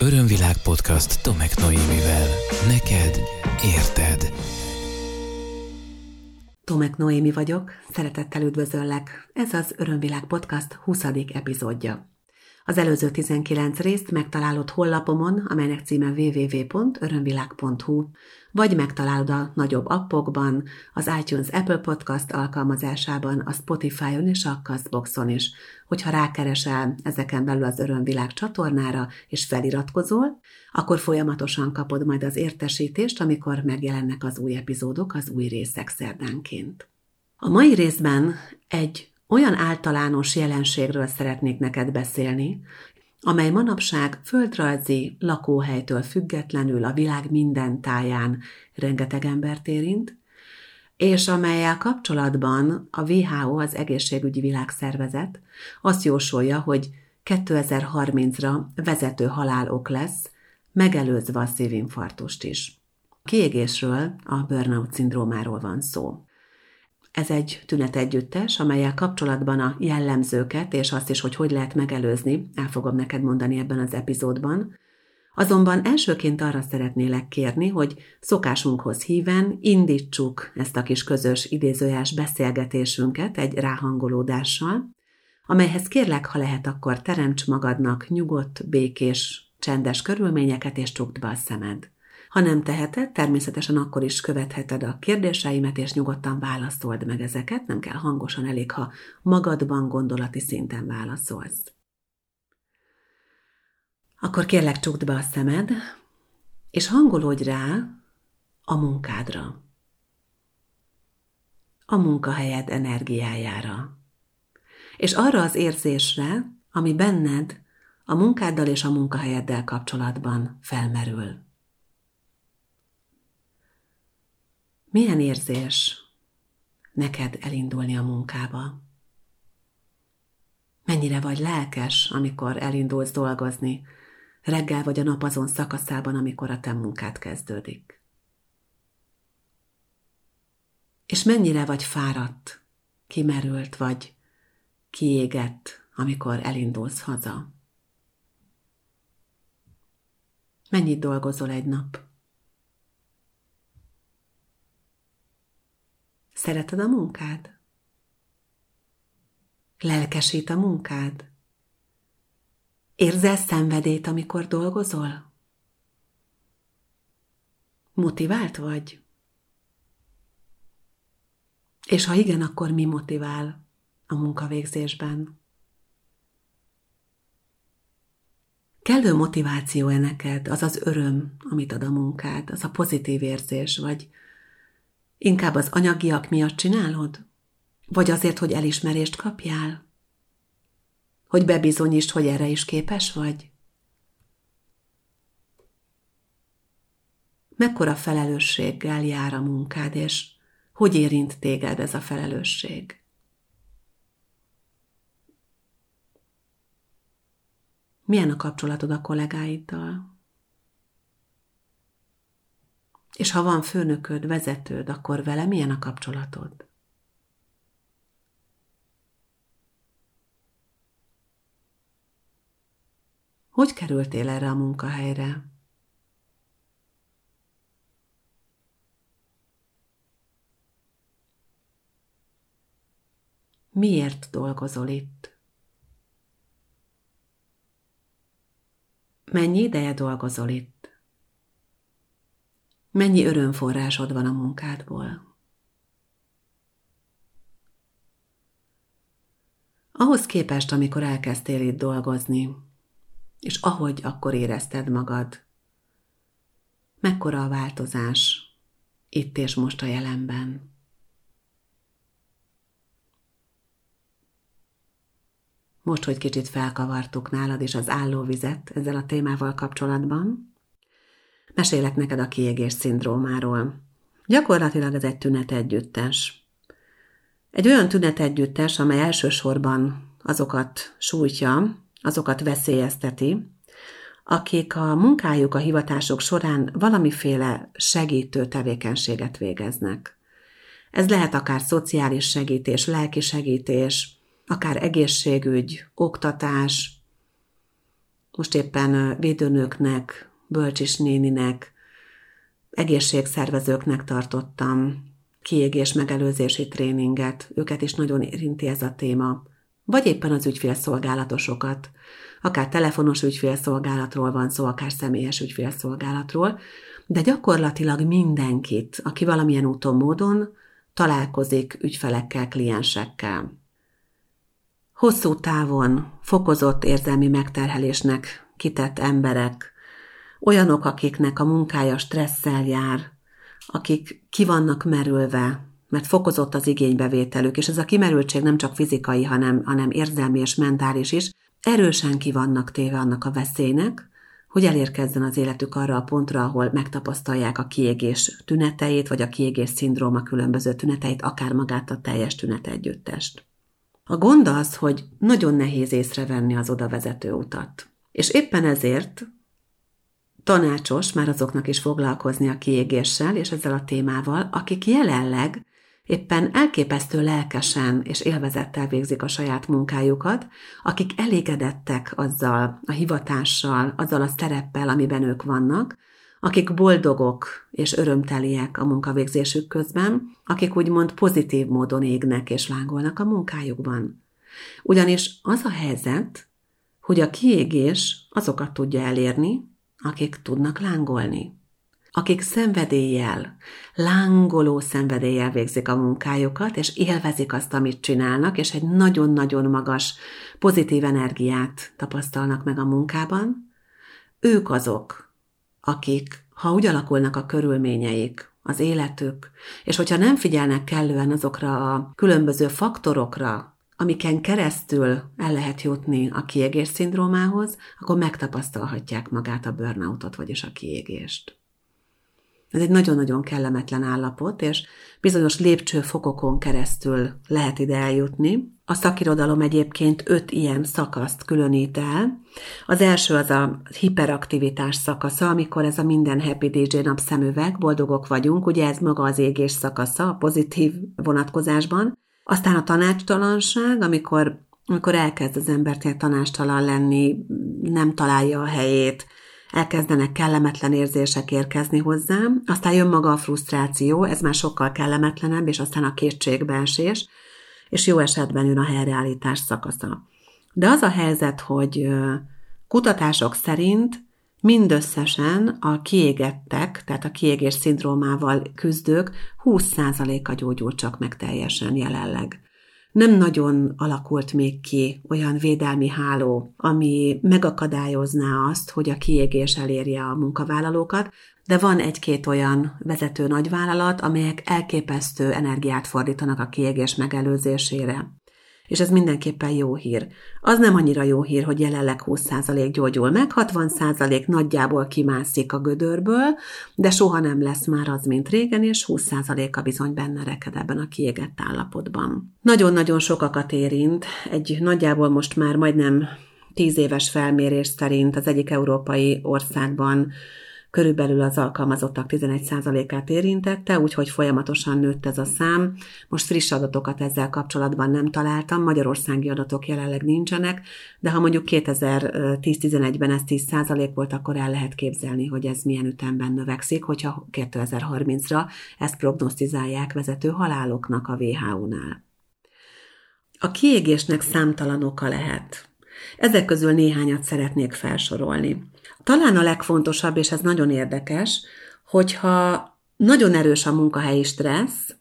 Örömvilág podcast Tomek Noémivel. Neked érted. Tomek Noémi vagyok, szeretettel üdvözöllek. Ez az Örömvilág podcast 20. epizódja. Az előző 19 részt megtalálod hollapomon, amelynek címe www.örömvilág.hu, vagy megtalálod a nagyobb appokban, az iTunes Apple Podcast alkalmazásában, a Spotify-on és a Castboxon is. Hogyha rákeresel ezeken belül az Örömvilág csatornára, és feliratkozol, akkor folyamatosan kapod majd az értesítést, amikor megjelennek az új epizódok, az új részek szerdánként. A mai részben egy olyan általános jelenségről szeretnék neked beszélni, amely manapság földrajzi lakóhelytől függetlenül a világ minden táján rengeteg embert érint, és amelyel kapcsolatban a WHO, az Egészségügyi Világszervezet azt jósolja, hogy 2030-ra vezető halálok lesz, megelőzve a szívinfarktust is. Kiégésről, a burnout szindrómáról van szó. Ez egy tünetegyüttes, amelyel kapcsolatban a jellemzőket és azt is, hogy hogy lehet megelőzni, el fogom neked mondani ebben az epizódban. Azonban elsőként arra szeretnélek kérni, hogy szokásunkhoz híven indítsuk ezt a kis közös idézőjás beszélgetésünket egy ráhangolódással, amelyhez kérlek, ha lehet, akkor teremts magadnak nyugodt, békés, csendes körülményeket, és csukd be a szemed. Ha nem teheted, természetesen akkor is követheted a kérdéseimet, és nyugodtan válaszold meg ezeket, nem kell hangosan, elég, ha magadban gondolati szinten válaszolsz. Akkor kérlek csukd be a szemed, és hangolódj rá a munkádra. A munkahelyed energiájára. És arra az érzésre, ami benned a munkáddal és a munkahelyeddel kapcsolatban felmerül. Milyen érzés neked elindulni a munkába? Mennyire vagy lelkes, amikor elindulsz dolgozni, reggel vagy a nap azon szakaszában, amikor a te munkát kezdődik? És mennyire vagy fáradt, kimerült vagy kiégett, amikor elindulsz haza? Mennyit dolgozol egy nap? Szereted a munkád? Lelkesít a munkád? Érzel szenvedét, amikor dolgozol? Motivált vagy? És ha igen, akkor mi motivál a munkavégzésben? Kellő motiváció-e neked, az az öröm, amit ad a munkád, az a pozitív érzés, vagy Inkább az anyagiak miatt csinálod? Vagy azért, hogy elismerést kapjál? Hogy bebizonyítsd, hogy erre is képes vagy? Mekkora felelősséggel jár a munkád, és hogy érint téged ez a felelősség? Milyen a kapcsolatod a kollégáiddal? És ha van főnököd, vezetőd, akkor vele milyen a kapcsolatod? Hogy kerültél erre a munkahelyre? Miért dolgozol itt? Mennyi ideje dolgozol itt? Mennyi örömforrásod van a munkádból? Ahhoz képest, amikor elkezdtél itt dolgozni, és ahogy akkor érezted magad, mekkora a változás itt és most a jelenben? Most, hogy kicsit felkavartuk nálad is az állóvizet ezzel a témával kapcsolatban, Mesélek neked a kiégés szindrómáról. Gyakorlatilag ez egy tünetegyüttes. Egy olyan tünetegyüttes, amely elsősorban azokat sújtja, azokat veszélyezteti, akik a munkájuk, a hivatások során valamiféle segítő tevékenységet végeznek. Ez lehet akár szociális segítés, lelki segítés, akár egészségügy, oktatás, most éppen védőnőknek, bölcsis néninek, egészségszervezőknek tartottam kiégés megelőzési tréninget, őket is nagyon érinti ez a téma, vagy éppen az ügyfélszolgálatosokat, akár telefonos ügyfélszolgálatról van szó, akár személyes ügyfélszolgálatról, de gyakorlatilag mindenkit, aki valamilyen úton, módon találkozik ügyfelekkel, kliensekkel. Hosszú távon fokozott érzelmi megterhelésnek kitett emberek, olyanok, akiknek a munkája stresszel jár, akik ki vannak merülve, mert fokozott az igénybevételük, és ez a kimerültség nem csak fizikai, hanem, hanem érzelmi és mentális is, erősen ki vannak téve annak a veszélynek, hogy elérkezzen az életük arra a pontra, ahol megtapasztalják a kiégés tüneteit, vagy a kiégés szindróma különböző tüneteit, akár magát a teljes tünet együttest. A gond az, hogy nagyon nehéz észrevenni az oda vezető utat. És éppen ezért tanácsos már azoknak is foglalkozni a kiégéssel és ezzel a témával, akik jelenleg éppen elképesztő lelkesen és élvezettel végzik a saját munkájukat, akik elégedettek azzal a hivatással, azzal a szereppel, amiben ők vannak, akik boldogok és örömteliek a munkavégzésük közben, akik úgymond pozitív módon égnek és lángolnak a munkájukban. Ugyanis az a helyzet, hogy a kiégés azokat tudja elérni, akik tudnak lángolni. Akik szenvedéllyel, lángoló szenvedéllyel végzik a munkájukat, és élvezik azt, amit csinálnak, és egy nagyon-nagyon magas pozitív energiát tapasztalnak meg a munkában, ők azok, akik, ha úgy alakulnak a körülményeik, az életük, és hogyha nem figyelnek kellően azokra a különböző faktorokra, amiken keresztül el lehet jutni a kiégés szindrómához, akkor megtapasztalhatják magát a burnoutot, vagyis a kiégést. Ez egy nagyon-nagyon kellemetlen állapot, és bizonyos lépcsőfokokon keresztül lehet ide eljutni. A szakirodalom egyébként öt ilyen szakaszt különít el. Az első az a hiperaktivitás szakasza, amikor ez a minden happy DJ nap boldogok vagyunk, ugye ez maga az égés szakasza a pozitív vonatkozásban. Aztán a tanácstalanság, amikor, amikor elkezd az ember tanástalan lenni, nem találja a helyét, elkezdenek kellemetlen érzések érkezni hozzám, aztán jön maga a frusztráció, ez már sokkal kellemetlenebb, és aztán a kétségbeesés, és jó esetben jön a helyreállítás szakasza. De az a helyzet, hogy kutatások szerint mindösszesen a kiégettek, tehát a kiégés szindrómával küzdők 20%-a gyógyul csak meg teljesen jelenleg. Nem nagyon alakult még ki olyan védelmi háló, ami megakadályozná azt, hogy a kiégés elérje a munkavállalókat, de van egy-két olyan vezető nagyvállalat, amelyek elképesztő energiát fordítanak a kiégés megelőzésére és ez mindenképpen jó hír. Az nem annyira jó hír, hogy jelenleg 20% gyógyul meg, 60% nagyjából kimászik a gödörből, de soha nem lesz már az, mint régen, és 20%-a bizony benne reked ebben a kiégett állapotban. Nagyon-nagyon sokakat érint, egy nagyjából most már majdnem 10 éves felmérés szerint az egyik európai országban körülbelül az alkalmazottak 11%-át érintette, úgyhogy folyamatosan nőtt ez a szám. Most friss adatokat ezzel kapcsolatban nem találtam, magyarországi adatok jelenleg nincsenek, de ha mondjuk 2010-11-ben ez 10% volt, akkor el lehet képzelni, hogy ez milyen ütemben növekszik, hogyha 2030-ra ezt prognosztizálják vezető haláloknak a WHO-nál. A kiégésnek számtalan oka lehet. Ezek közül néhányat szeretnék felsorolni. Talán a legfontosabb, és ez nagyon érdekes, hogyha nagyon erős a munkahelyi stressz,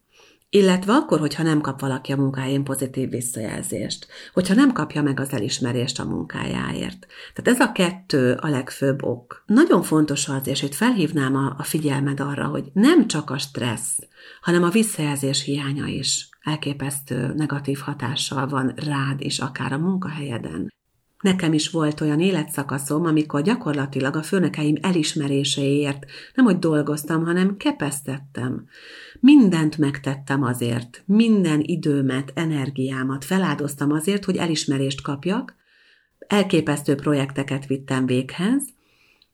illetve akkor, hogyha nem kap valaki a munkáján pozitív visszajelzést, hogyha nem kapja meg az elismerést a munkájáért. Tehát ez a kettő a legfőbb ok. Nagyon fontos az, és itt felhívnám a, a figyelmed arra, hogy nem csak a stressz, hanem a visszajelzés hiánya is elképesztő negatív hatással van rád is, akár a munkahelyeden. Nekem is volt olyan életszakaszom, amikor gyakorlatilag a főnökeim elismeréséért nem hogy dolgoztam, hanem kepesztettem. Mindent megtettem azért, minden időmet, energiámat feláldoztam azért, hogy elismerést kapjak, elképesztő projekteket vittem véghez,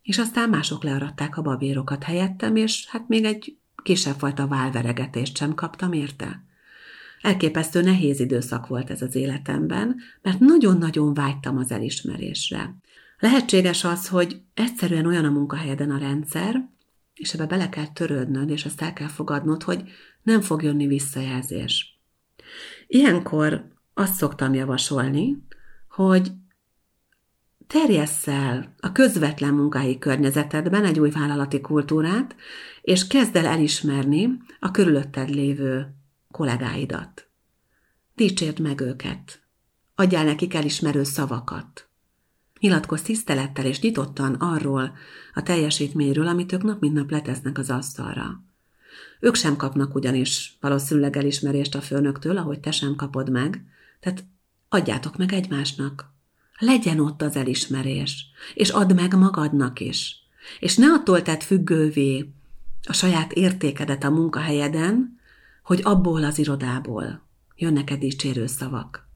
és aztán mások learadták a babérokat helyettem, és hát még egy kisebb fajta válveregetést sem kaptam érte. Elképesztő nehéz időszak volt ez az életemben, mert nagyon-nagyon vágytam az elismerésre. Lehetséges az, hogy egyszerűen olyan a munkahelyeden a rendszer, és ebbe bele kell törődnöd, és azt el kell fogadnod, hogy nem fog jönni visszajelzés. Ilyenkor azt szoktam javasolni, hogy terjessz el a közvetlen munkahelyi környezetedben egy új vállalati kultúrát, és kezd el elismerni a körülötted lévő kollégáidat. Dicsérd meg őket. Adjál nekik elismerő szavakat. Nyilatkozz tisztelettel és nyitottan arról a teljesítményről, amit ők nap mint nap letesznek az asztalra. Ők sem kapnak ugyanis valószínűleg elismerést a főnöktől, ahogy te sem kapod meg, tehát adjátok meg egymásnak. Legyen ott az elismerés, és add meg magadnak is. És ne attól tedd függővé a saját értékedet a munkahelyeden, hogy abból az irodából jönnek-e dicsérő szavak.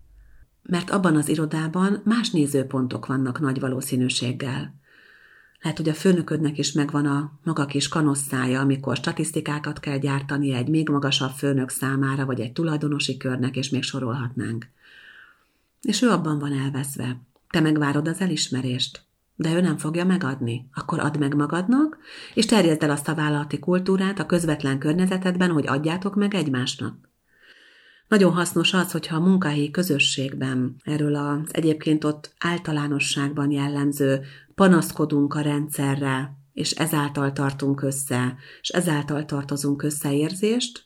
Mert abban az irodában más nézőpontok vannak nagy valószínűséggel. Lehet, hogy a főnöködnek is megvan a maga kis kanosszája, amikor statisztikákat kell gyártani egy még magasabb főnök számára, vagy egy tulajdonosi körnek, és még sorolhatnánk. És ő abban van elveszve. Te megvárod az elismerést, de ő nem fogja megadni. Akkor add meg magadnak, és terjezd el azt a vállalati kultúrát a közvetlen környezetedben, hogy adjátok meg egymásnak. Nagyon hasznos az, hogyha a munkahelyi közösségben erről az egyébként ott általánosságban jellemző panaszkodunk a rendszerre, és ezáltal tartunk össze, és ezáltal tartozunk összeérzést,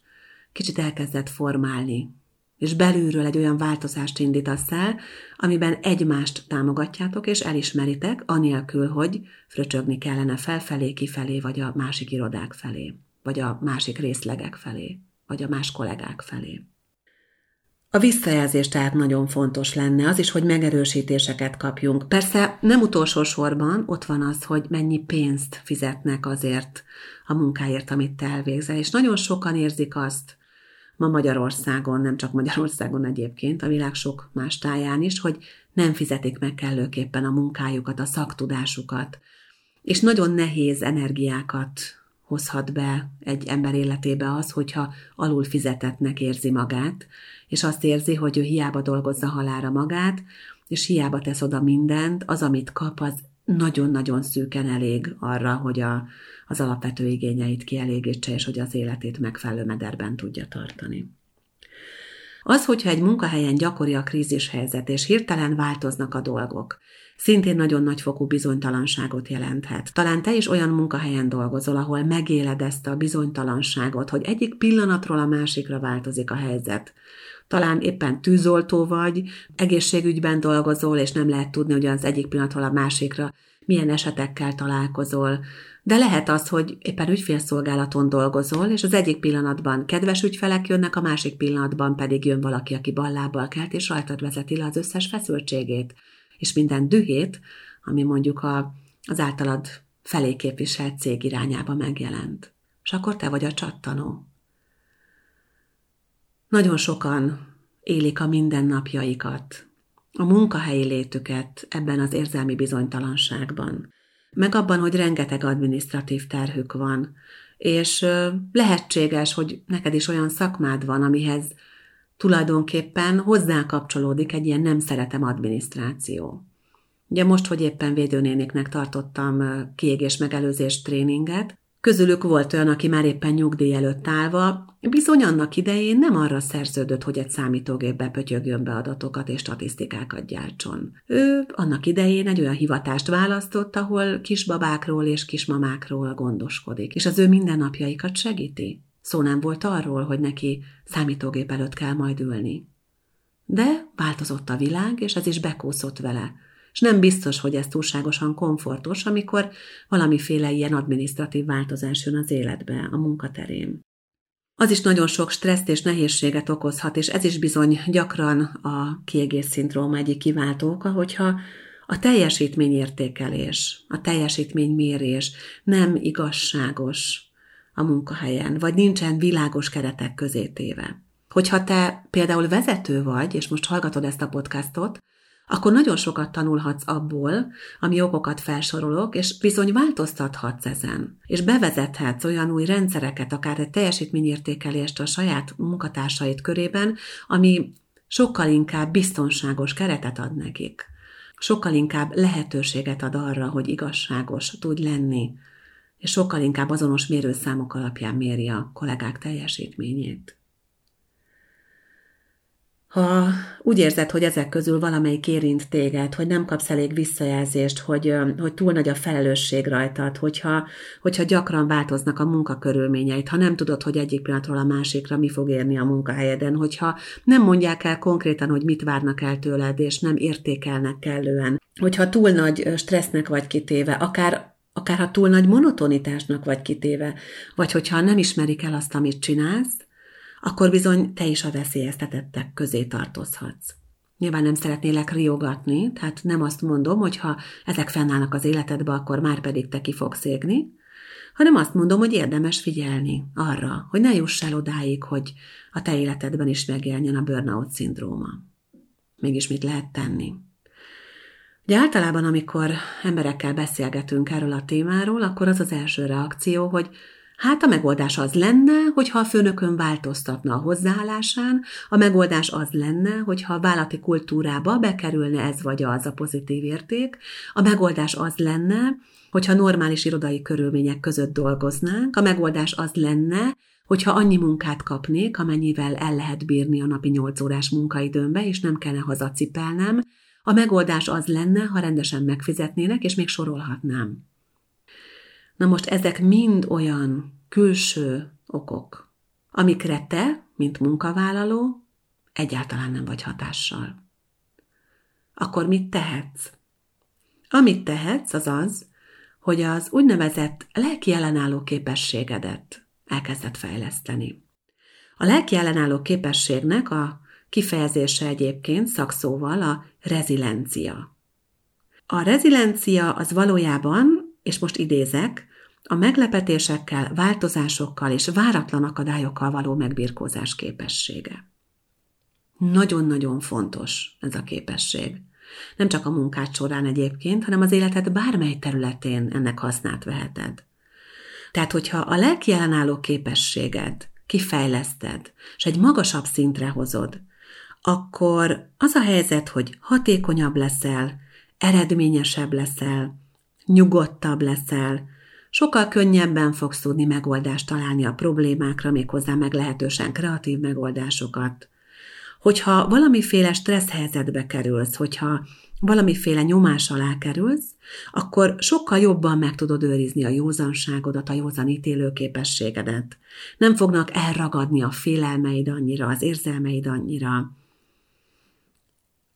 kicsit elkezdett formálni. És belülről egy olyan változást indítasz el, amiben egymást támogatjátok és elismeritek, anélkül, hogy fröcsögni kellene felfelé, kifelé, vagy a másik irodák felé, vagy a másik részlegek felé, vagy a más kollégák felé. A visszajelzés tehát nagyon fontos lenne, az is, hogy megerősítéseket kapjunk. Persze nem utolsó sorban ott van az, hogy mennyi pénzt fizetnek azért a munkáért, amit te elvégzel, és nagyon sokan érzik azt, ma Magyarországon, nem csak Magyarországon egyébként, a világ sok más táján is, hogy nem fizetik meg kellőképpen a munkájukat, a szaktudásukat, és nagyon nehéz energiákat hozhat be egy ember életébe az, hogyha alul fizetetnek érzi magát, és azt érzi, hogy ő hiába dolgozza halára magát, és hiába tesz oda mindent, az, amit kap, az nagyon-nagyon szűken elég arra, hogy a, az alapvető igényeit kielégítse, és hogy az életét megfelelő mederben tudja tartani. Az, hogyha egy munkahelyen gyakori a krízis helyzet, és hirtelen változnak a dolgok, szintén nagyon nagyfokú bizonytalanságot jelenthet. Talán te is olyan munkahelyen dolgozol, ahol megéled ezt a bizonytalanságot, hogy egyik pillanatról a másikra változik a helyzet. Talán éppen tűzoltó vagy, egészségügyben dolgozol, és nem lehet tudni, hogy az egyik pillanatról a másikra milyen esetekkel találkozol. De lehet az, hogy éppen ügyfélszolgálaton dolgozol, és az egyik pillanatban kedves ügyfelek jönnek, a másik pillanatban pedig jön valaki, aki ballábbal kelt, és rajtad vezeti le az összes feszültségét és minden dühét, ami mondjuk a, az általad felé képviselt cég irányába megjelent. És akkor te vagy a csattanó. Nagyon sokan élik a mindennapjaikat, a munkahelyi létüket ebben az érzelmi bizonytalanságban, meg abban, hogy rengeteg administratív terhük van, és lehetséges, hogy neked is olyan szakmád van, amihez tulajdonképpen hozzá kapcsolódik egy ilyen nem szeretem adminisztráció. Ugye most, hogy éppen védőnéniknek tartottam kiégés megelőzés tréninget, közülük volt olyan, aki már éppen nyugdíj előtt állva, bizony annak idején nem arra szerződött, hogy egy számítógépbe pötyögjön be adatokat és statisztikákat gyártson. Ő annak idején egy olyan hivatást választott, ahol kisbabákról és kismamákról gondoskodik, és az ő mindennapjaikat segíti. Szó nem volt arról, hogy neki számítógép előtt kell majd ülni. De változott a világ, és ez is bekúszott vele. És nem biztos, hogy ez túlságosan komfortos, amikor valamiféle ilyen adminisztratív változás jön az életbe, a munkaterén. Az is nagyon sok stresszt és nehézséget okozhat, és ez is bizony gyakran a kiegész szindróma egyik kiváltó oka, hogyha a teljesítményértékelés, a teljesítménymérés nem igazságos, a munkahelyen, vagy nincsen világos keretek közé téve. Hogyha te például vezető vagy, és most hallgatod ezt a podcastot, akkor nagyon sokat tanulhatsz abból, ami okokat felsorolok, és bizony változtathatsz ezen. És bevezethetsz olyan új rendszereket, akár egy teljesítményértékelést a saját munkatársait körében, ami sokkal inkább biztonságos keretet ad nekik. sokkal inkább lehetőséget ad arra, hogy igazságos tudj lenni, és sokkal inkább azonos mérőszámok alapján méri a kollégák teljesítményét. Ha úgy érzed, hogy ezek közül valamelyik érint téged, hogy nem kapsz elég visszajelzést, hogy, hogy túl nagy a felelősség rajtad, hogyha, hogyha gyakran változnak a munkakörülményeit, ha nem tudod, hogy egyik pillanatról a másikra mi fog érni a munkahelyeden, hogyha nem mondják el konkrétan, hogy mit várnak el tőled, és nem értékelnek kellően, hogyha túl nagy stressznek vagy kitéve, akár akár ha túl nagy monotonitásnak vagy kitéve, vagy hogyha nem ismerik el azt, amit csinálsz, akkor bizony te is a veszélyeztetettek közé tartozhatsz. Nyilván nem szeretnélek riogatni, tehát nem azt mondom, hogy ha ezek fennállnak az életedbe, akkor már pedig te ki fogsz égni, hanem azt mondom, hogy érdemes figyelni arra, hogy ne juss el odáig, hogy a te életedben is megjelenjen a burnout szindróma. Mégis mit lehet tenni? Ugye általában, amikor emberekkel beszélgetünk erről a témáról, akkor az az első reakció, hogy Hát a megoldás az lenne, hogyha a főnökön változtatna a hozzáállásán, a megoldás az lenne, hogyha a vállalati kultúrába bekerülne ez vagy az a pozitív érték, a megoldás az lenne, hogyha normális irodai körülmények között dolgoznánk, a megoldás az lenne, hogyha annyi munkát kapnék, amennyivel el lehet bírni a napi 8 órás munkaidőmbe, és nem kellene hazacipelnem, a megoldás az lenne, ha rendesen megfizetnének, és még sorolhatnám. Na most ezek mind olyan külső okok, amikre te, mint munkavállaló, egyáltalán nem vagy hatással. Akkor mit tehetsz? Amit tehetsz, az az, hogy az úgynevezett lelki ellenálló képességedet elkezdett fejleszteni. A lelki ellenálló képességnek a kifejezése egyébként szakszóval a reziliencia. A reziliencia az valójában, és most idézek, a meglepetésekkel, változásokkal és váratlan akadályokkal való megbirkózás képessége. Nagyon-nagyon fontos ez a képesség. Nem csak a munkád során egyébként, hanem az életed bármely területén ennek hasznát veheted. Tehát, hogyha a lelki ellenálló képességed kifejleszted, és egy magasabb szintre hozod, akkor az a helyzet, hogy hatékonyabb leszel, eredményesebb leszel, nyugodtabb leszel, sokkal könnyebben fogsz tudni megoldást találni a problémákra, méghozzá meglehetősen kreatív megoldásokat. Hogyha valamiféle stressz helyzetbe kerülsz, hogyha valamiféle nyomás alá kerülsz, akkor sokkal jobban meg tudod őrizni a józanságodat, a józan ítélőképességedet. Nem fognak elragadni a félelmeid annyira, az érzelmeid annyira.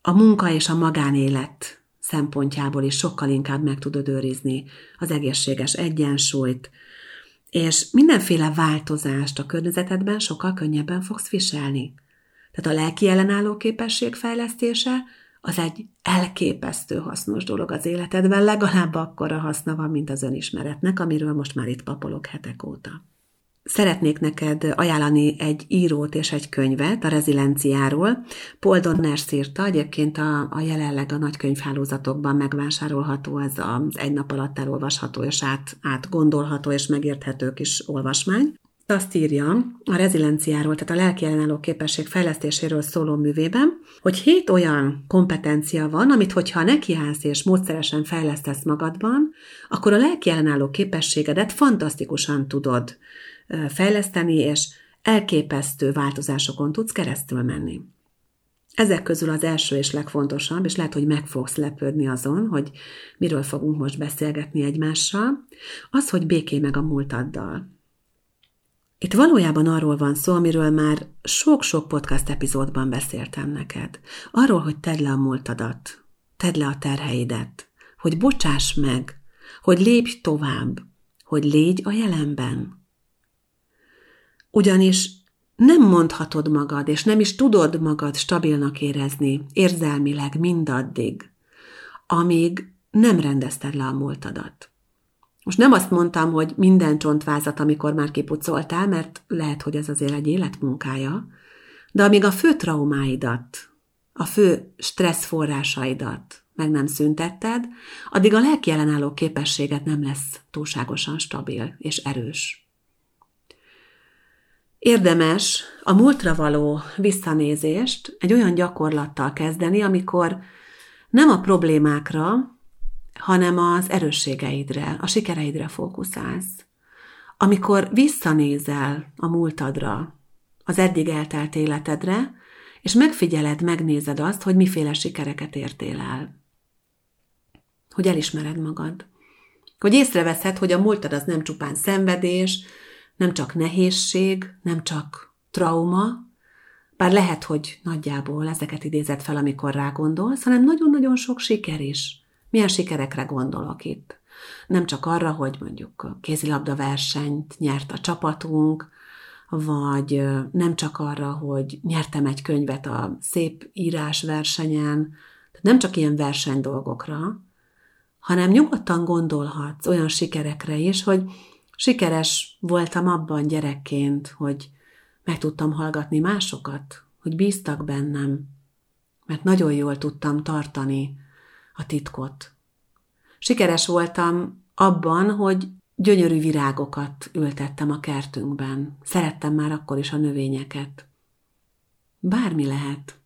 A munka és a magánélet szempontjából is sokkal inkább meg tudod őrizni az egészséges egyensúlyt, és mindenféle változást a környezetedben sokkal könnyebben fogsz viselni. Tehát a lelki ellenálló képesség fejlesztése az egy elképesztő hasznos dolog az életedben, legalább akkora haszna van, mint az önismeretnek, amiről most már itt papolok hetek óta. Szeretnék neked ajánlani egy írót és egy könyvet a rezilienciáról. Paul Donners írta, egyébként a, a jelenleg a nagykönyvhálózatokban megvásárolható, ez az egy nap alatt elolvasható és át, átgondolható és megérthető kis olvasmány. Azt írja a rezilienciáról, tehát a lelki ellenálló képesség fejlesztéséről szóló művében, hogy hét olyan kompetencia van, amit hogyha nekiállsz és módszeresen fejlesztesz magadban, akkor a lelki ellenálló képességedet fantasztikusan tudod fejleszteni, és elképesztő változásokon tudsz keresztül menni. Ezek közül az első és legfontosabb, és lehet, hogy meg fogsz lepődni azon, hogy miről fogunk most beszélgetni egymással, az, hogy béké meg a múltaddal. Itt valójában arról van szó, amiről már sok-sok podcast epizódban beszéltem neked. Arról, hogy tedd le a múltadat, tedd le a terheidet, hogy bocsáss meg, hogy lépj tovább, hogy légy a jelenben. Ugyanis nem mondhatod magad, és nem is tudod magad stabilnak érezni érzelmileg mindaddig, amíg nem rendezted le a múltadat. Most nem azt mondtam, hogy minden csontvázat, amikor már kipucoltál, mert lehet, hogy ez azért egy életmunkája, de amíg a fő traumáidat, a fő stressz forrásaidat meg nem szüntetted, addig a lelki ellenálló képességet nem lesz túlságosan stabil és erős. Érdemes a múltra való visszanézést egy olyan gyakorlattal kezdeni, amikor nem a problémákra, hanem az erősségeidre, a sikereidre fókuszálsz. Amikor visszanézel a múltadra, az eddig eltelt életedre, és megfigyeled, megnézed azt, hogy miféle sikereket értél el. Hogy elismered magad. Hogy észreveszed, hogy a múltad az nem csupán szenvedés, nem csak nehézség, nem csak trauma, bár lehet, hogy nagyjából ezeket idézett fel, amikor rá gondolsz, hanem nagyon-nagyon sok siker is. Milyen sikerekre gondolok itt? Nem csak arra, hogy mondjuk kézilabda versenyt nyert a csapatunk, vagy nem csak arra, hogy nyertem egy könyvet a szép írás versenyen, nem csak ilyen verseny dolgokra, hanem nyugodtan gondolhatsz olyan sikerekre is, hogy sikeres voltam abban gyerekként, hogy meg tudtam hallgatni másokat, hogy bíztak bennem, mert nagyon jól tudtam tartani a titkot. Sikeres voltam abban, hogy gyönyörű virágokat ültettem a kertünkben. Szerettem már akkor is a növényeket. Bármi lehet.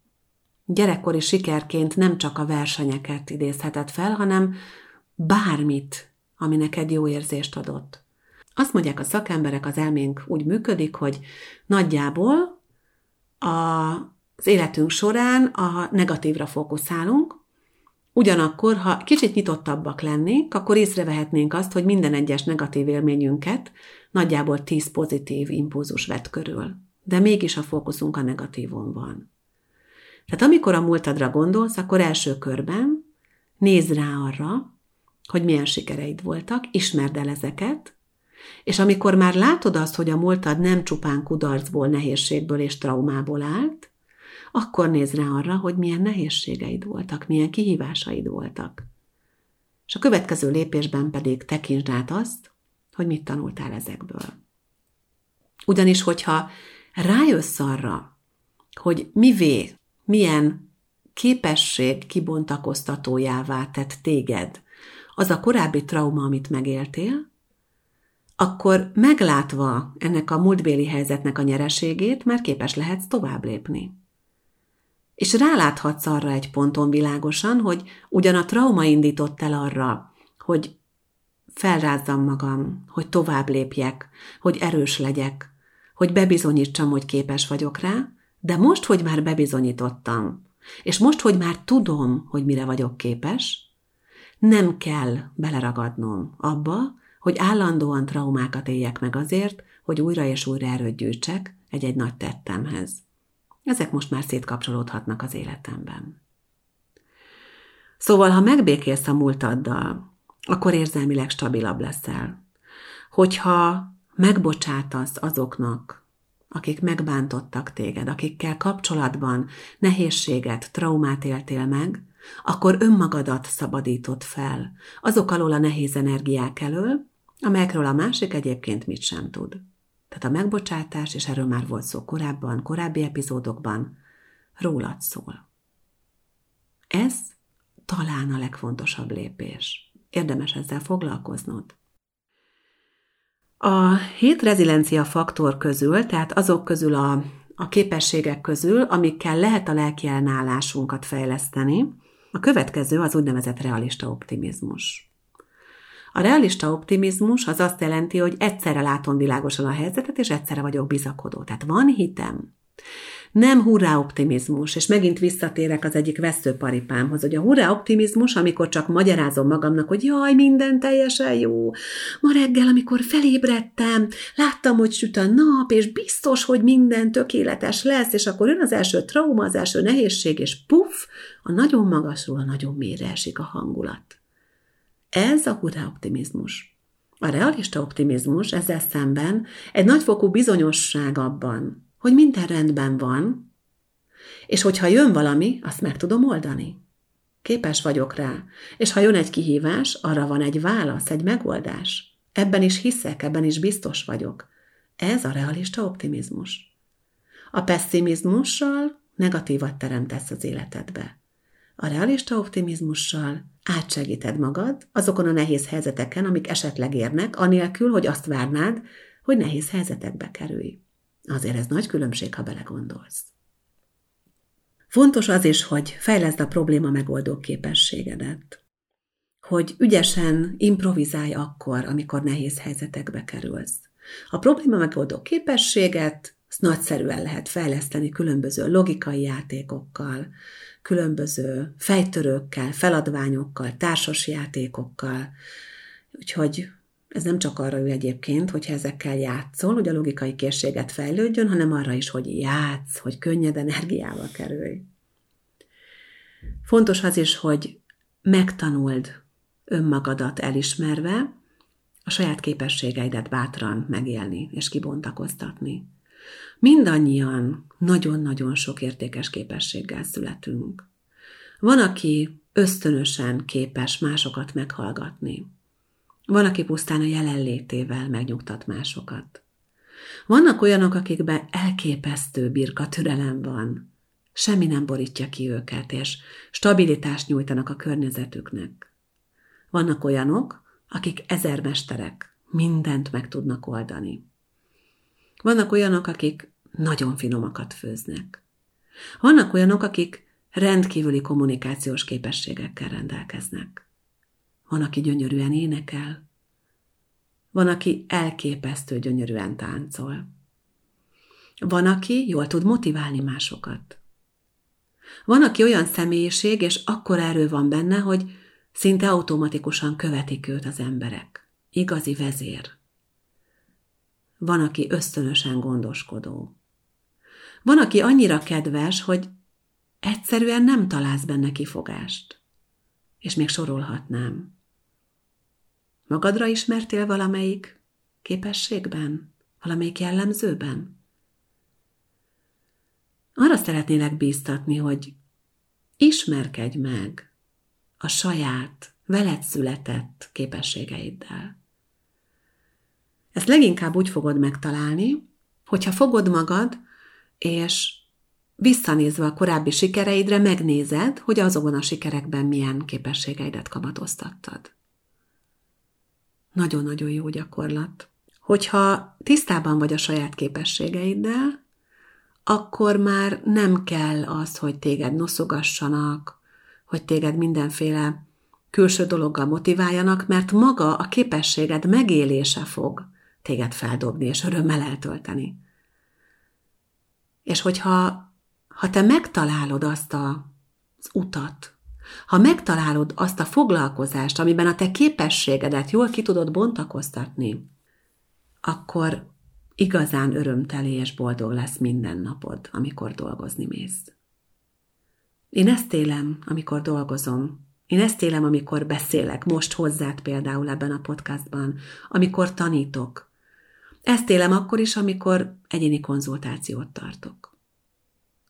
Gyerekkori sikerként nem csak a versenyeket idézhetett fel, hanem bármit, ami neked jó érzést adott. Azt mondják a szakemberek, az elménk úgy működik, hogy nagyjából a, az életünk során a negatívra fókuszálunk, Ugyanakkor, ha kicsit nyitottabbak lennénk, akkor észrevehetnénk azt, hogy minden egyes negatív élményünket nagyjából 10 pozitív impulzus vett körül. De mégis a fókuszunk a negatívon van. Tehát amikor a múltadra gondolsz, akkor első körben nézd rá arra, hogy milyen sikereid voltak, ismerd el ezeket, és amikor már látod azt, hogy a múltad nem csupán kudarcból, nehézségből és traumából állt, akkor nézd rá arra, hogy milyen nehézségeid voltak, milyen kihívásaid voltak. És a következő lépésben pedig tekintsd át azt, hogy mit tanultál ezekből. Ugyanis, hogyha rájössz arra, hogy mivé, milyen képesség kibontakoztatójává tett téged az a korábbi trauma, amit megéltél, akkor meglátva ennek a múltbéli helyzetnek a nyereségét, már képes lehetsz tovább lépni. És ráláthatsz arra egy ponton világosan, hogy ugyan a trauma indított el arra, hogy felrázzam magam, hogy tovább lépjek, hogy erős legyek, hogy bebizonyítsam, hogy képes vagyok rá, de most, hogy már bebizonyítottam, és most, hogy már tudom, hogy mire vagyok képes, nem kell beleragadnom abba, hogy állandóan traumákat éljek meg azért, hogy újra és újra erőt gyűjtsek egy-egy nagy tettemhez. Ezek most már szétkapcsolódhatnak az életemben. Szóval, ha megbékélsz a múltaddal, akkor érzelmileg stabilabb leszel. Hogyha megbocsátasz azoknak, akik megbántottak téged, akikkel kapcsolatban nehézséget, traumát éltél meg, akkor önmagadat szabadítod fel azok alól a nehéz energiák elől, amelyekről a másik egyébként mit sem tud. Tehát a megbocsátás, és erről már volt szó korábban, korábbi epizódokban, rólad szól. Ez talán a legfontosabb lépés. Érdemes ezzel foglalkoznod. A hét reziliencia faktor közül, tehát azok közül a, a képességek közül, amikkel lehet a lelki ellenállásunkat fejleszteni, a következő az úgynevezett realista optimizmus. A realista optimizmus az azt jelenti, hogy egyszerre látom világosan a helyzetet, és egyszerre vagyok bizakodó. Tehát van hitem. Nem hurrá optimizmus, és megint visszatérek az egyik veszőparipámhoz, hogy a hurrá optimizmus, amikor csak magyarázom magamnak, hogy jaj, minden teljesen jó. Ma reggel, amikor felébredtem, láttam, hogy süt a nap, és biztos, hogy minden tökéletes lesz, és akkor jön az első trauma, az első nehézség, és puff, a nagyon magasról a nagyon mélyre esik a hangulat. Ez a hurrá optimizmus. A realista optimizmus ezzel szemben egy nagyfokú bizonyosság abban, hogy minden rendben van, és hogyha jön valami, azt meg tudom oldani. Képes vagyok rá, és ha jön egy kihívás, arra van egy válasz, egy megoldás. Ebben is hiszek, ebben is biztos vagyok. Ez a realista optimizmus. A pessimizmussal negatívat teremtesz az életedbe. A realista optimizmussal átsegíted magad azokon a nehéz helyzeteken, amik esetleg érnek, anélkül, hogy azt várnád, hogy nehéz helyzetekbe kerülj. Azért ez nagy különbség, ha belegondolsz. Fontos az is, hogy fejleszd a probléma megoldó képességedet. Hogy ügyesen improvizálj akkor, amikor nehéz helyzetekbe kerülsz. A probléma megoldó képességet azt nagyszerűen lehet fejleszteni különböző logikai játékokkal, különböző fejtörőkkel, feladványokkal, társas játékokkal. Úgyhogy ez nem csak arra ő egyébként, hogyha ezekkel játszol, hogy a logikai készséget fejlődjön, hanem arra is, hogy játsz, hogy könnyed energiával kerülj. Fontos az is, hogy megtanuld önmagadat elismerve, a saját képességeidet bátran megélni és kibontakoztatni. Mindannyian nagyon-nagyon sok értékes képességgel születünk. Van, aki ösztönösen képes másokat meghallgatni. Van, aki pusztán a jelenlétével megnyugtat másokat. Vannak olyanok, akikben elképesztő birka türelem van. Semmi nem borítja ki őket, és stabilitást nyújtanak a környezetüknek. Vannak olyanok, akik ezermesterek, mindent meg tudnak oldani. Vannak olyanok, akik nagyon finomakat főznek. Vannak olyanok, akik rendkívüli kommunikációs képességekkel rendelkeznek. Van, aki gyönyörűen énekel. Van, aki elképesztő gyönyörűen táncol. Van, aki jól tud motiválni másokat. Van, aki olyan személyiség, és akkor erő van benne, hogy szinte automatikusan követik őt az emberek. Igazi vezér. Van, aki ösztönösen gondoskodó. Van, aki annyira kedves, hogy egyszerűen nem találsz benne kifogást. És még sorolhatnám. Magadra ismertél valamelyik képességben? Valamelyik jellemzőben? Arra szeretnélek bíztatni, hogy ismerkedj meg a saját, veled született képességeiddel. Ezt leginkább úgy fogod megtalálni, hogyha fogod magad, és visszanézve a korábbi sikereidre megnézed, hogy azokon a sikerekben milyen képességeidet kamatoztattad. Nagyon-nagyon jó gyakorlat. Hogyha tisztában vagy a saját képességeiddel, akkor már nem kell az, hogy téged noszogassanak, hogy téged mindenféle külső dologgal motiváljanak, mert maga a képességed megélése fog téged feldobni és örömmel eltölteni. És hogyha ha te megtalálod azt a, az utat, ha megtalálod azt a foglalkozást, amiben a te képességedet jól ki tudod bontakoztatni, akkor igazán örömteli és boldog lesz minden napod, amikor dolgozni mész. Én ezt élem, amikor dolgozom. Én ezt élem, amikor beszélek, most hozzád például ebben a podcastban, amikor tanítok. Ezt élem akkor is, amikor egyéni konzultációt tartok.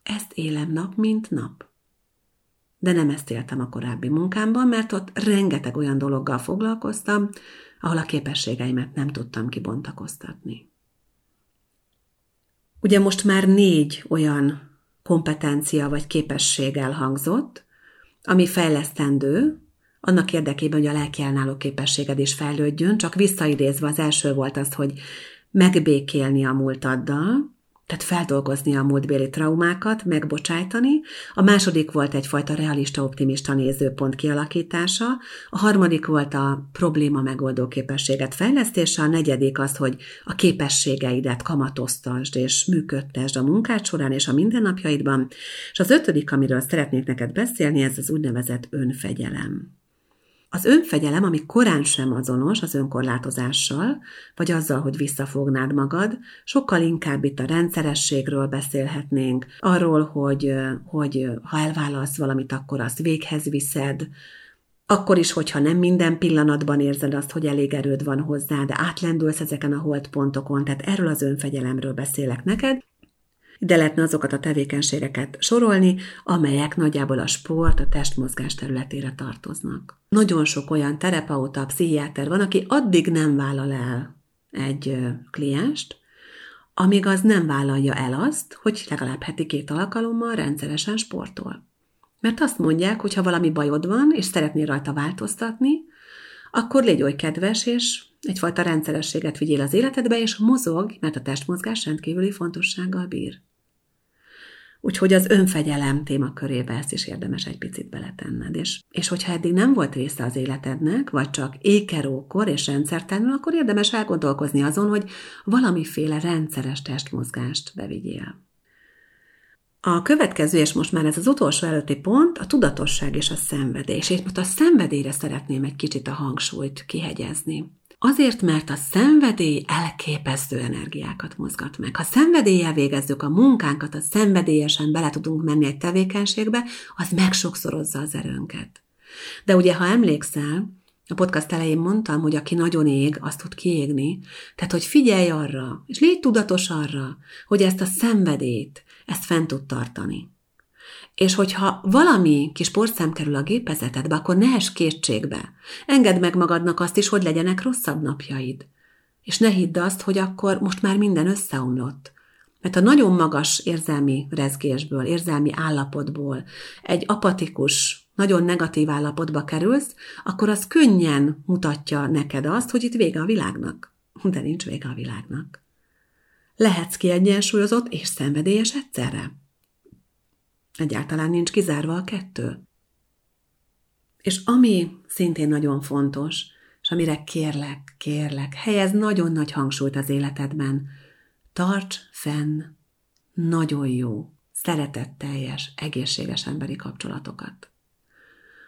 Ezt élem nap, mint nap. De nem ezt éltem a korábbi munkámban, mert ott rengeteg olyan dologgal foglalkoztam, ahol a képességeimet nem tudtam kibontakoztatni. Ugye most már négy olyan kompetencia vagy képesség elhangzott, ami fejlesztendő, annak érdekében, hogy a lelkielnáló képességed is fejlődjön, csak visszaidézve az első volt az, hogy megbékélni a múltaddal, tehát feldolgozni a múltbéli traumákat, megbocsájtani, a második volt egyfajta realista-optimista nézőpont kialakítása, a harmadik volt a probléma megoldó képességet fejlesztése, a negyedik az, hogy a képességeidet kamatoztasd és működtesd a munkád során és a mindennapjaidban, és az ötödik, amiről szeretnék neked beszélni, ez az úgynevezett önfegyelem. Az önfegyelem, ami korán sem azonos az önkorlátozással, vagy azzal, hogy visszafognád magad, sokkal inkább itt a rendszerességről beszélhetnénk, arról, hogy, hogy ha elválasz valamit, akkor azt véghez viszed, akkor is, hogyha nem minden pillanatban érzed azt, hogy elég erőd van hozzá, de átlendülsz ezeken a holdpontokon, tehát erről az önfegyelemről beszélek neked, ide lehetne azokat a tevékenységeket sorolni, amelyek nagyjából a sport, a testmozgás területére tartoznak. Nagyon sok olyan terapeuta, pszichiáter van, aki addig nem vállal el egy klienst, amíg az nem vállalja el azt, hogy legalább heti két alkalommal rendszeresen sportol. Mert azt mondják, hogy ha valami bajod van, és szeretnél rajta változtatni, akkor légy oly kedves, és egyfajta rendszerességet vigyél az életedbe, és mozog, mert a testmozgás rendkívüli fontossággal bír. Úgyhogy az önfegyelem témakörébe ezt is érdemes egy picit beletenned. És, és hogyha eddig nem volt része az életednek, vagy csak ékerókor és rendszertelenül, akkor érdemes elgondolkozni azon, hogy valamiféle rendszeres testmozgást bevigyél. A következő, és most már ez az utolsó előtti pont, a tudatosság és a szenvedés. És most a szenvedélyre szeretném egy kicsit a hangsúlyt kihegyezni. Azért, mert a szenvedély elképesztő energiákat mozgat meg. Ha szenvedéllyel végezzük a munkánkat, a szenvedélyesen bele tudunk menni egy tevékenységbe, az megsokszorozza az erőnket. De ugye, ha emlékszel, a podcast elején mondtam, hogy aki nagyon ég, azt tud kiégni. Tehát, hogy figyelj arra, és légy tudatos arra, hogy ezt a szenvedélyt, ezt fent tud tartani. És hogyha valami kis porszem kerül a gépezetedbe, akkor ne es kétségbe. Engedd meg magadnak azt is, hogy legyenek rosszabb napjaid. És ne hidd azt, hogy akkor most már minden összeomlott. Mert a nagyon magas érzelmi rezgésből, érzelmi állapotból egy apatikus, nagyon negatív állapotba kerülsz, akkor az könnyen mutatja neked azt, hogy itt vége a világnak. De nincs vége a világnak. Lehetsz kiegyensúlyozott és szenvedélyes egyszerre. Egyáltalán nincs kizárva a kettő. És ami szintén nagyon fontos, és amire kérlek, kérlek, helyez nagyon nagy hangsúlyt az életedben, tarts fenn nagyon jó, szeretetteljes, egészséges emberi kapcsolatokat.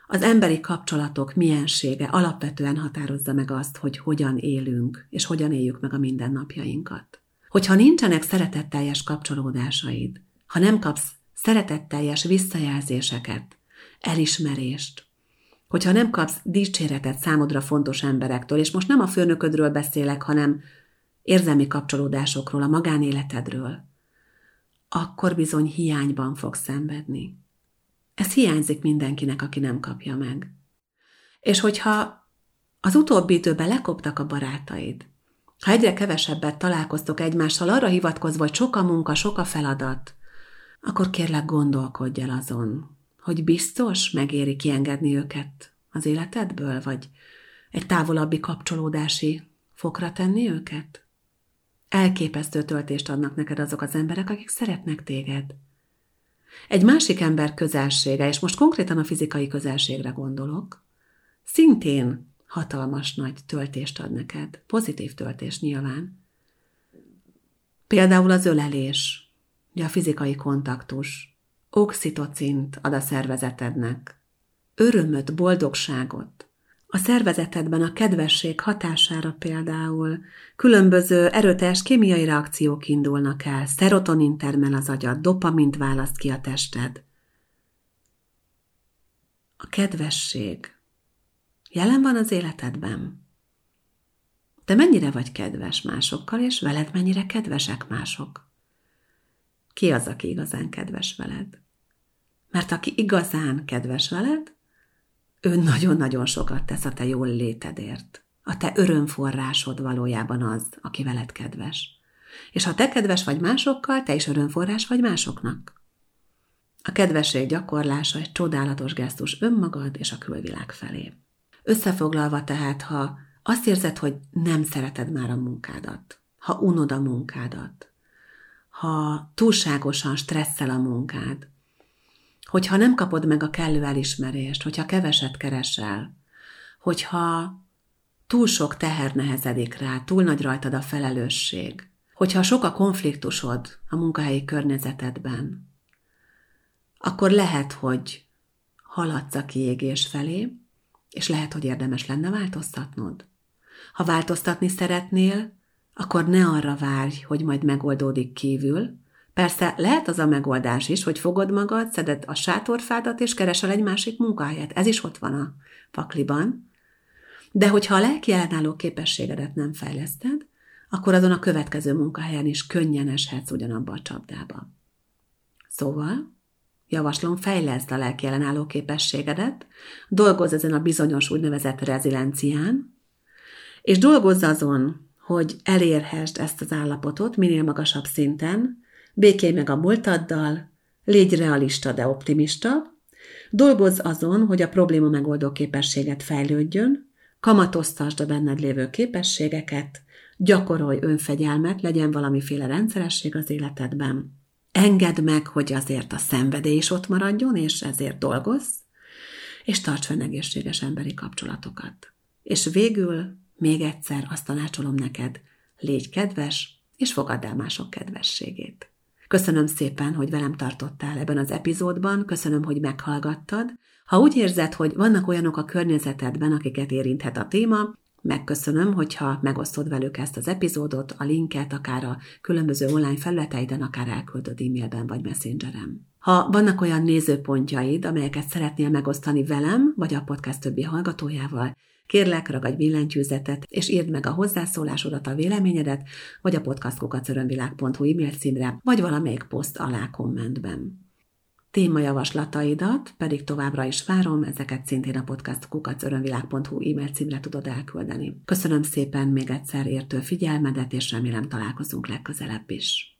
Az emberi kapcsolatok miensége alapvetően határozza meg azt, hogy hogyan élünk, és hogyan éljük meg a mindennapjainkat. Hogyha nincsenek szeretetteljes kapcsolódásaid, ha nem kapsz szeretetteljes visszajelzéseket, elismerést, hogyha nem kapsz dicséretet számodra fontos emberektől, és most nem a főnöködről beszélek, hanem érzelmi kapcsolódásokról, a magánéletedről, akkor bizony hiányban fog szenvedni. Ez hiányzik mindenkinek, aki nem kapja meg. És hogyha az utóbbi időben lekoptak a barátaid, ha egyre kevesebbet találkoztok egymással, arra hivatkozva, hogy sok a munka, sok a feladat, akkor kérlek gondolkodj el azon, hogy biztos megéri kiengedni őket az életedből, vagy egy távolabbi kapcsolódási fokra tenni őket? Elképesztő töltést adnak neked azok az emberek, akik szeretnek téged. Egy másik ember közelsége, és most konkrétan a fizikai közelségre gondolok, szintén hatalmas nagy töltést ad neked, pozitív töltés nyilván. Például az ölelés, ugye a fizikai kontaktus, oxitocint ad a szervezetednek, örömöt, boldogságot. A szervezetedben a kedvesség hatására például különböző erőteljes kémiai reakciók indulnak el, szerotonin termel az agyad, dopamint választ ki a tested. A kedvesség jelen van az életedben. Te mennyire vagy kedves másokkal, és veled mennyire kedvesek mások? Ki az, aki igazán kedves veled? Mert aki igazán kedves veled, ő nagyon-nagyon sokat tesz a te jól létedért. A te örömforrásod valójában az, aki veled kedves. És ha te kedves vagy másokkal, te is örömforrás vagy másoknak. A kedvesség gyakorlása egy csodálatos gesztus önmagad és a külvilág felé. Összefoglalva tehát, ha azt érzed, hogy nem szereted már a munkádat, ha unod a munkádat, ha túlságosan stresszel a munkád, hogyha nem kapod meg a kellő elismerést, hogyha keveset keresel, hogyha túl sok teher nehezedik rá, túl nagy rajtad a felelősség, hogyha sok a konfliktusod a munkahelyi környezetedben, akkor lehet, hogy haladsz a kiégés felé, és lehet, hogy érdemes lenne változtatnod. Ha változtatni szeretnél, akkor ne arra várj, hogy majd megoldódik kívül. Persze lehet az a megoldás is, hogy fogod magad, szeded a sátorfádat, és keresel egy másik munkahelyet. Ez is ott van a pakliban. De hogyha a lelki ellenálló képességedet nem fejleszted, akkor azon a következő munkahelyen is könnyen eshetsz ugyanabba a csapdába. Szóval, javaslom, fejleszd a lelki ellenálló képességedet, dolgozz ezen a bizonyos úgynevezett rezilencián, és dolgozz azon, hogy elérhessd ezt az állapotot minél magasabb szinten, békélj meg a múltaddal, légy realista, de optimista, dolgozz azon, hogy a probléma megoldó képességet fejlődjön, kamatoztasd a benned lévő képességeket, gyakorolj önfegyelmet, legyen valamiféle rendszeresség az életedben, Engedd meg, hogy azért a szenvedély is ott maradjon, és ezért dolgozz, és tarts fenn egészséges emberi kapcsolatokat. És végül még egyszer azt tanácsolom neked, légy kedves, és fogadd el mások kedvességét. Köszönöm szépen, hogy velem tartottál ebben az epizódban, köszönöm, hogy meghallgattad. Ha úgy érzed, hogy vannak olyanok a környezetedben, akiket érinthet a téma, Megköszönöm, hogyha megosztod velük ezt az epizódot, a linket akár a különböző online felületeiden, akár elküldöd e-mailben vagy messengeren. Ha vannak olyan nézőpontjaid, amelyeket szeretnél megosztani velem, vagy a podcast többi hallgatójával, kérlek, ragadj billentyűzetet, és írd meg a hozzászólásodat, a véleményedet, vagy a podcastkukacörönvilág.hu e-mail címre, vagy valamelyik poszt alá kommentben. Témajavaslataidat pedig továbbra is várom, ezeket szintén a podcast kukacörönvilág.hu e-mail címre tudod elküldeni. Köszönöm szépen még egyszer értő figyelmedet, és remélem találkozunk legközelebb is.